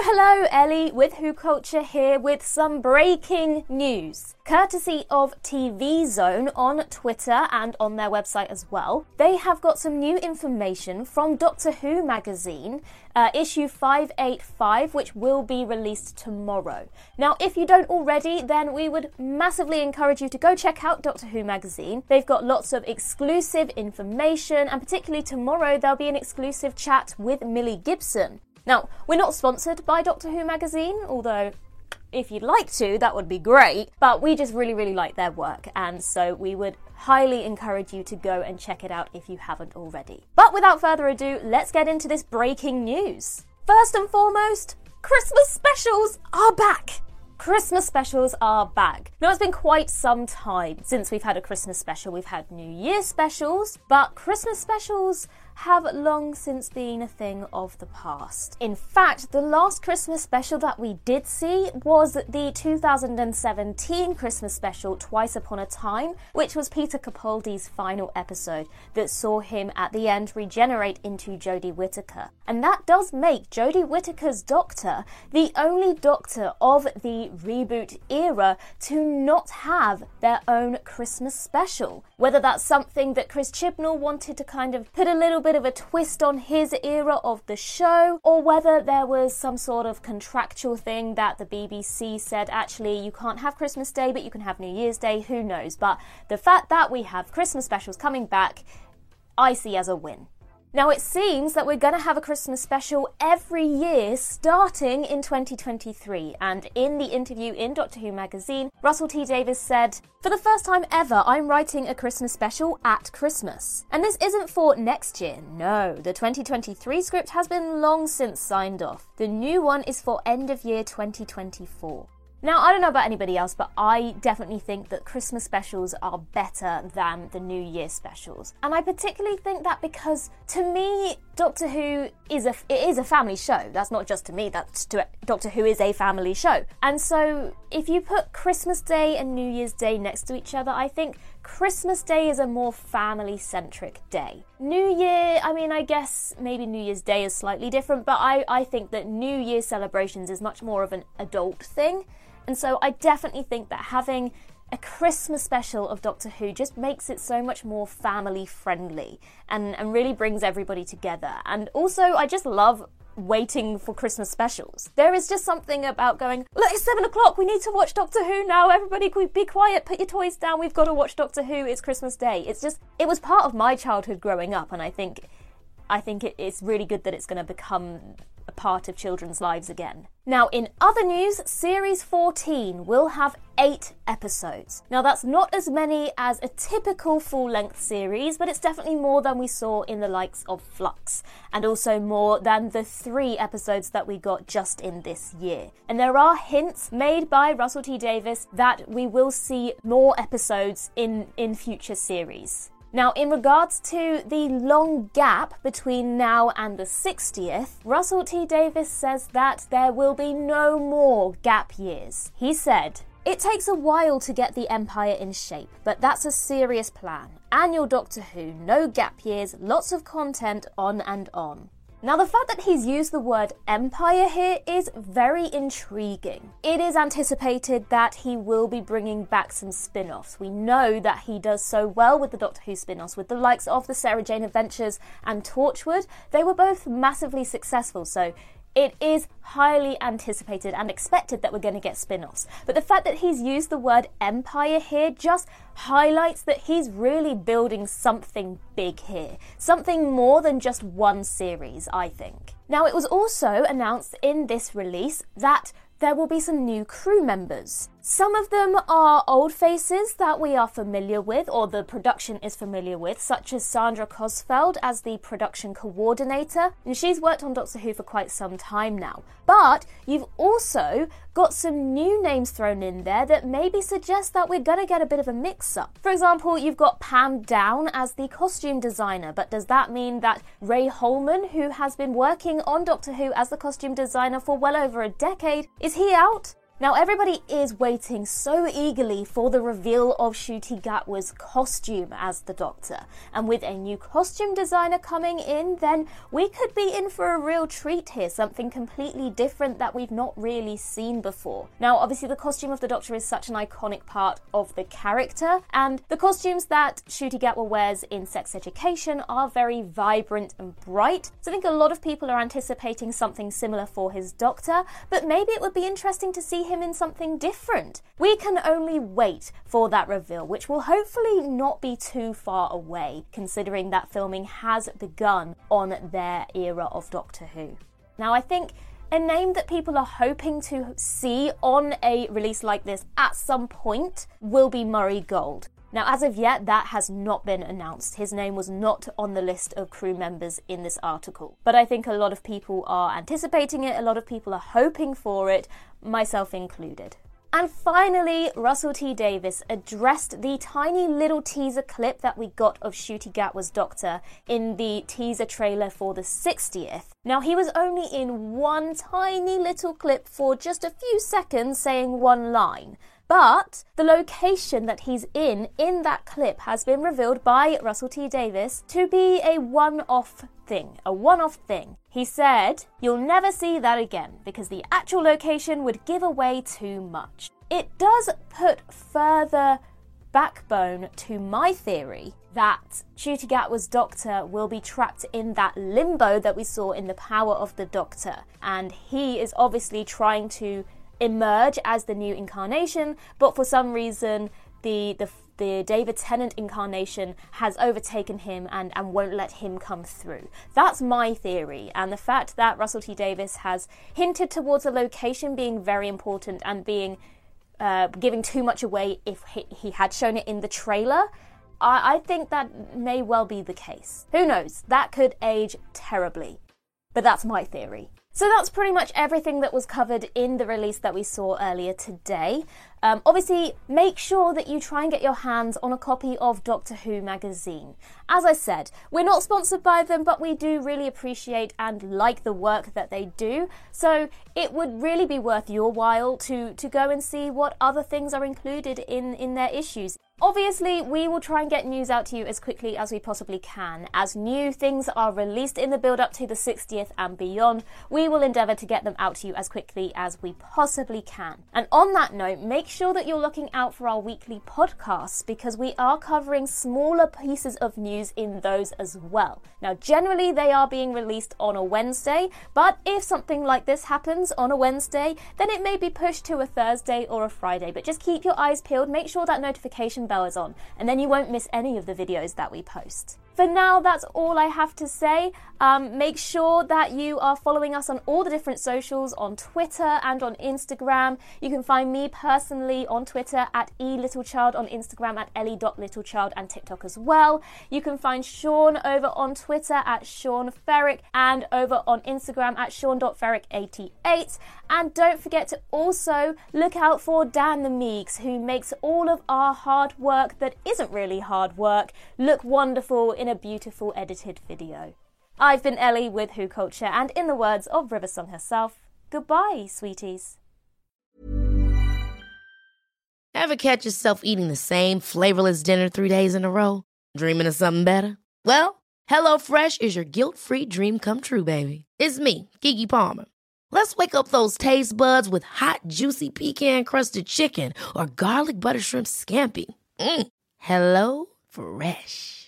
Hello, hello, Ellie with Who Culture here with some breaking news. Courtesy of TV Zone on Twitter and on their website as well, they have got some new information from Doctor Who magazine, uh, issue 585, which will be released tomorrow. Now, if you don't already, then we would massively encourage you to go check out Doctor Who magazine. They've got lots of exclusive information, and particularly tomorrow, there'll be an exclusive chat with Millie Gibson. Now, we're not sponsored by Doctor Who magazine, although if you'd like to, that would be great. But we just really, really like their work, and so we would highly encourage you to go and check it out if you haven't already. But without further ado, let's get into this breaking news. First and foremost, Christmas specials are back! Christmas specials are back. Now, it's been quite some time since we've had a Christmas special. We've had New Year specials, but Christmas specials have long since been a thing of the past. In fact, the last Christmas special that we did see was the 2017 Christmas special Twice Upon a Time, which was Peter Capaldi's final episode that saw him at the end regenerate into Jodie Whittaker. And that does make Jodie Whittaker's Doctor the only Doctor of the reboot era to not have their own Christmas special. Whether that's something that Chris Chibnall wanted to kind of put a little bit of a twist on his era of the show, or whether there was some sort of contractual thing that the BBC said actually you can't have Christmas Day, but you can have New Year's Day, who knows. But the fact that we have Christmas specials coming back, I see as a win. Now, it seems that we're going to have a Christmas special every year starting in 2023. And in the interview in Doctor Who magazine, Russell T Davies said, For the first time ever, I'm writing a Christmas special at Christmas. And this isn't for next year, no. The 2023 script has been long since signed off. The new one is for end of year 2024. Now, I don't know about anybody else, but I definitely think that Christmas specials are better than the New Year specials. And I particularly think that because to me, Doctor Who is a it is a family show. That's not just to me, that's to Doctor Who is a family show. And so if you put Christmas Day and New Year's Day next to each other, I think Christmas Day is a more family centric day. New Year, I mean, I guess maybe New Year's Day is slightly different, but I, I think that New Year celebrations is much more of an adult thing. And so I definitely think that having a Christmas special of Doctor Who just makes it so much more family friendly and, and really brings everybody together. And also, I just love waiting for Christmas specials. There is just something about going, look, it's seven o'clock, we need to watch Doctor Who now. Everybody be quiet, put your toys down, we've got to watch Doctor Who, it's Christmas Day. It's just, it was part of my childhood growing up, and I think. I think it, it's really good that it's going to become a part of children's lives again. Now, in other news, Series 14 will have eight episodes. Now, that's not as many as a typical full length series, but it's definitely more than we saw in the likes of Flux, and also more than the three episodes that we got just in this year. And there are hints made by Russell T Davies that we will see more episodes in, in future series. Now, in regards to the long gap between now and the 60th, Russell T Davies says that there will be no more gap years. He said, it takes a while to get the Empire in shape, but that's a serious plan. Annual Doctor Who, no gap years, lots of content on and on. Now, the fact that he's used the word empire here is very intriguing. It is anticipated that he will be bringing back some spin offs. We know that he does so well with the Doctor Who spin offs, with the likes of the Sarah Jane Adventures and Torchwood. They were both massively successful, so it is highly anticipated and expected that we're going to get spin offs. But the fact that he's used the word empire here just highlights that he's really building something big here. Something more than just one series, I think. Now, it was also announced in this release that there will be some new crew members. Some of them are old faces that we are familiar with, or the production is familiar with, such as Sandra Cosfeld as the production coordinator, and she's worked on Doctor Who for quite some time now. But you've also got some new names thrown in there that maybe suggest that we're gonna get a bit of a mix up. For example, you've got Pam Downe as the costume designer, but does that mean that Ray Holman, who has been working on Doctor Who as the costume designer for well over a decade, is he out? Now, everybody is waiting so eagerly for the reveal of Ncuti Gatwa's costume as the Doctor. And with a new costume designer coming in, then we could be in for a real treat here, something completely different that we've not really seen before. Now, obviously, the costume of the Doctor is such an iconic part of the character, and the costumes that Ncuti Gatwa wears in Sex Education are very vibrant and bright. So I think a lot of people are anticipating something similar for his Doctor, but maybe it would be interesting to see him in something different. We can only wait for that reveal, which will hopefully not be too far away, considering that filming has begun on their era of Doctor Who. Now, I think a name that people are hoping to see on a release like this at some point will be Murray Gold. Now, as of yet, that has not been announced. His name was not on the list of crew members in this article. But I think a lot of people are anticipating it, a lot of people are hoping for it, myself included. And finally, Russell T Davies addressed the tiny little teaser clip that we got of Ncuti Gatwa's Doctor in the teaser trailer for the 60th. Now, he was only in one tiny little clip for just a few seconds saying one line. But the location that he's in in that clip has been revealed by Russell T Davies to be a one off thing, a one off thing. He said, You'll never see that again because the actual location would give away too much. It does put further backbone to my theory that Ncuti Gatwa's Doctor will be trapped in that limbo that we saw in The Power of the Doctor. And he is obviously trying to emerge as the new incarnation, but for some reason, the, the the David Tennant incarnation has overtaken him and, and won't let him come through. That's my theory, and the fact that Russell T Davies has hinted towards a location being very important and being uh, giving too much away if he, he had shown it in the trailer. I, I think that may well be the case. Who knows? That could age terribly. But that's my theory. So that's pretty much everything that was covered in the release that we saw earlier today. Um, obviously, make sure that you try and get your hands on a copy of Doctor Who magazine. As I said, we're not sponsored by them, but we do really appreciate and like the work that they do. So it would really be worth your while to, to go and see what other things are included in, in their issues. Obviously, we will try and get news out to you as quickly as we possibly can. As new things are released in the build up to the 60th and beyond, we will endeavour to get them out to you as quickly as we possibly can. And on that note, make sure that you're looking out for our weekly podcasts because we are covering smaller pieces of news in those as well. Now, generally, they are being released on a Wednesday, but if something like this happens on a Wednesday, then it may be pushed to a Thursday or a Friday. But just keep your eyes peeled, make sure that notification bell is on, and then you won't miss any of the videos that we post. For now, that's all I have to say. Um, make sure that you are following us on all the different socials on Twitter and on Instagram. You can find me personally on Twitter at elittlechild, on Instagram at ellie.littlechild, and TikTok as well. You can find Sean over on Twitter at Sean Ferrick and over on Instagram at Sean.Ferrick88. And don't forget to also look out for Dan the Meeks, who makes all of our hard work that isn't really hard work look wonderful in a beautiful edited video. I've been Ellie with Who Culture, and in the words of River Song herself, goodbye, sweeties. Ever catch yourself eating the same flavorless dinner three days in a row? Dreaming of something better? Well, HelloFresh is your guilt-free dream come true, baby. It's me, Keke Palmer. Let's wake up those taste buds with hot, juicy pecan-crusted chicken or garlic butter shrimp scampi. Mm. Hello Fresh.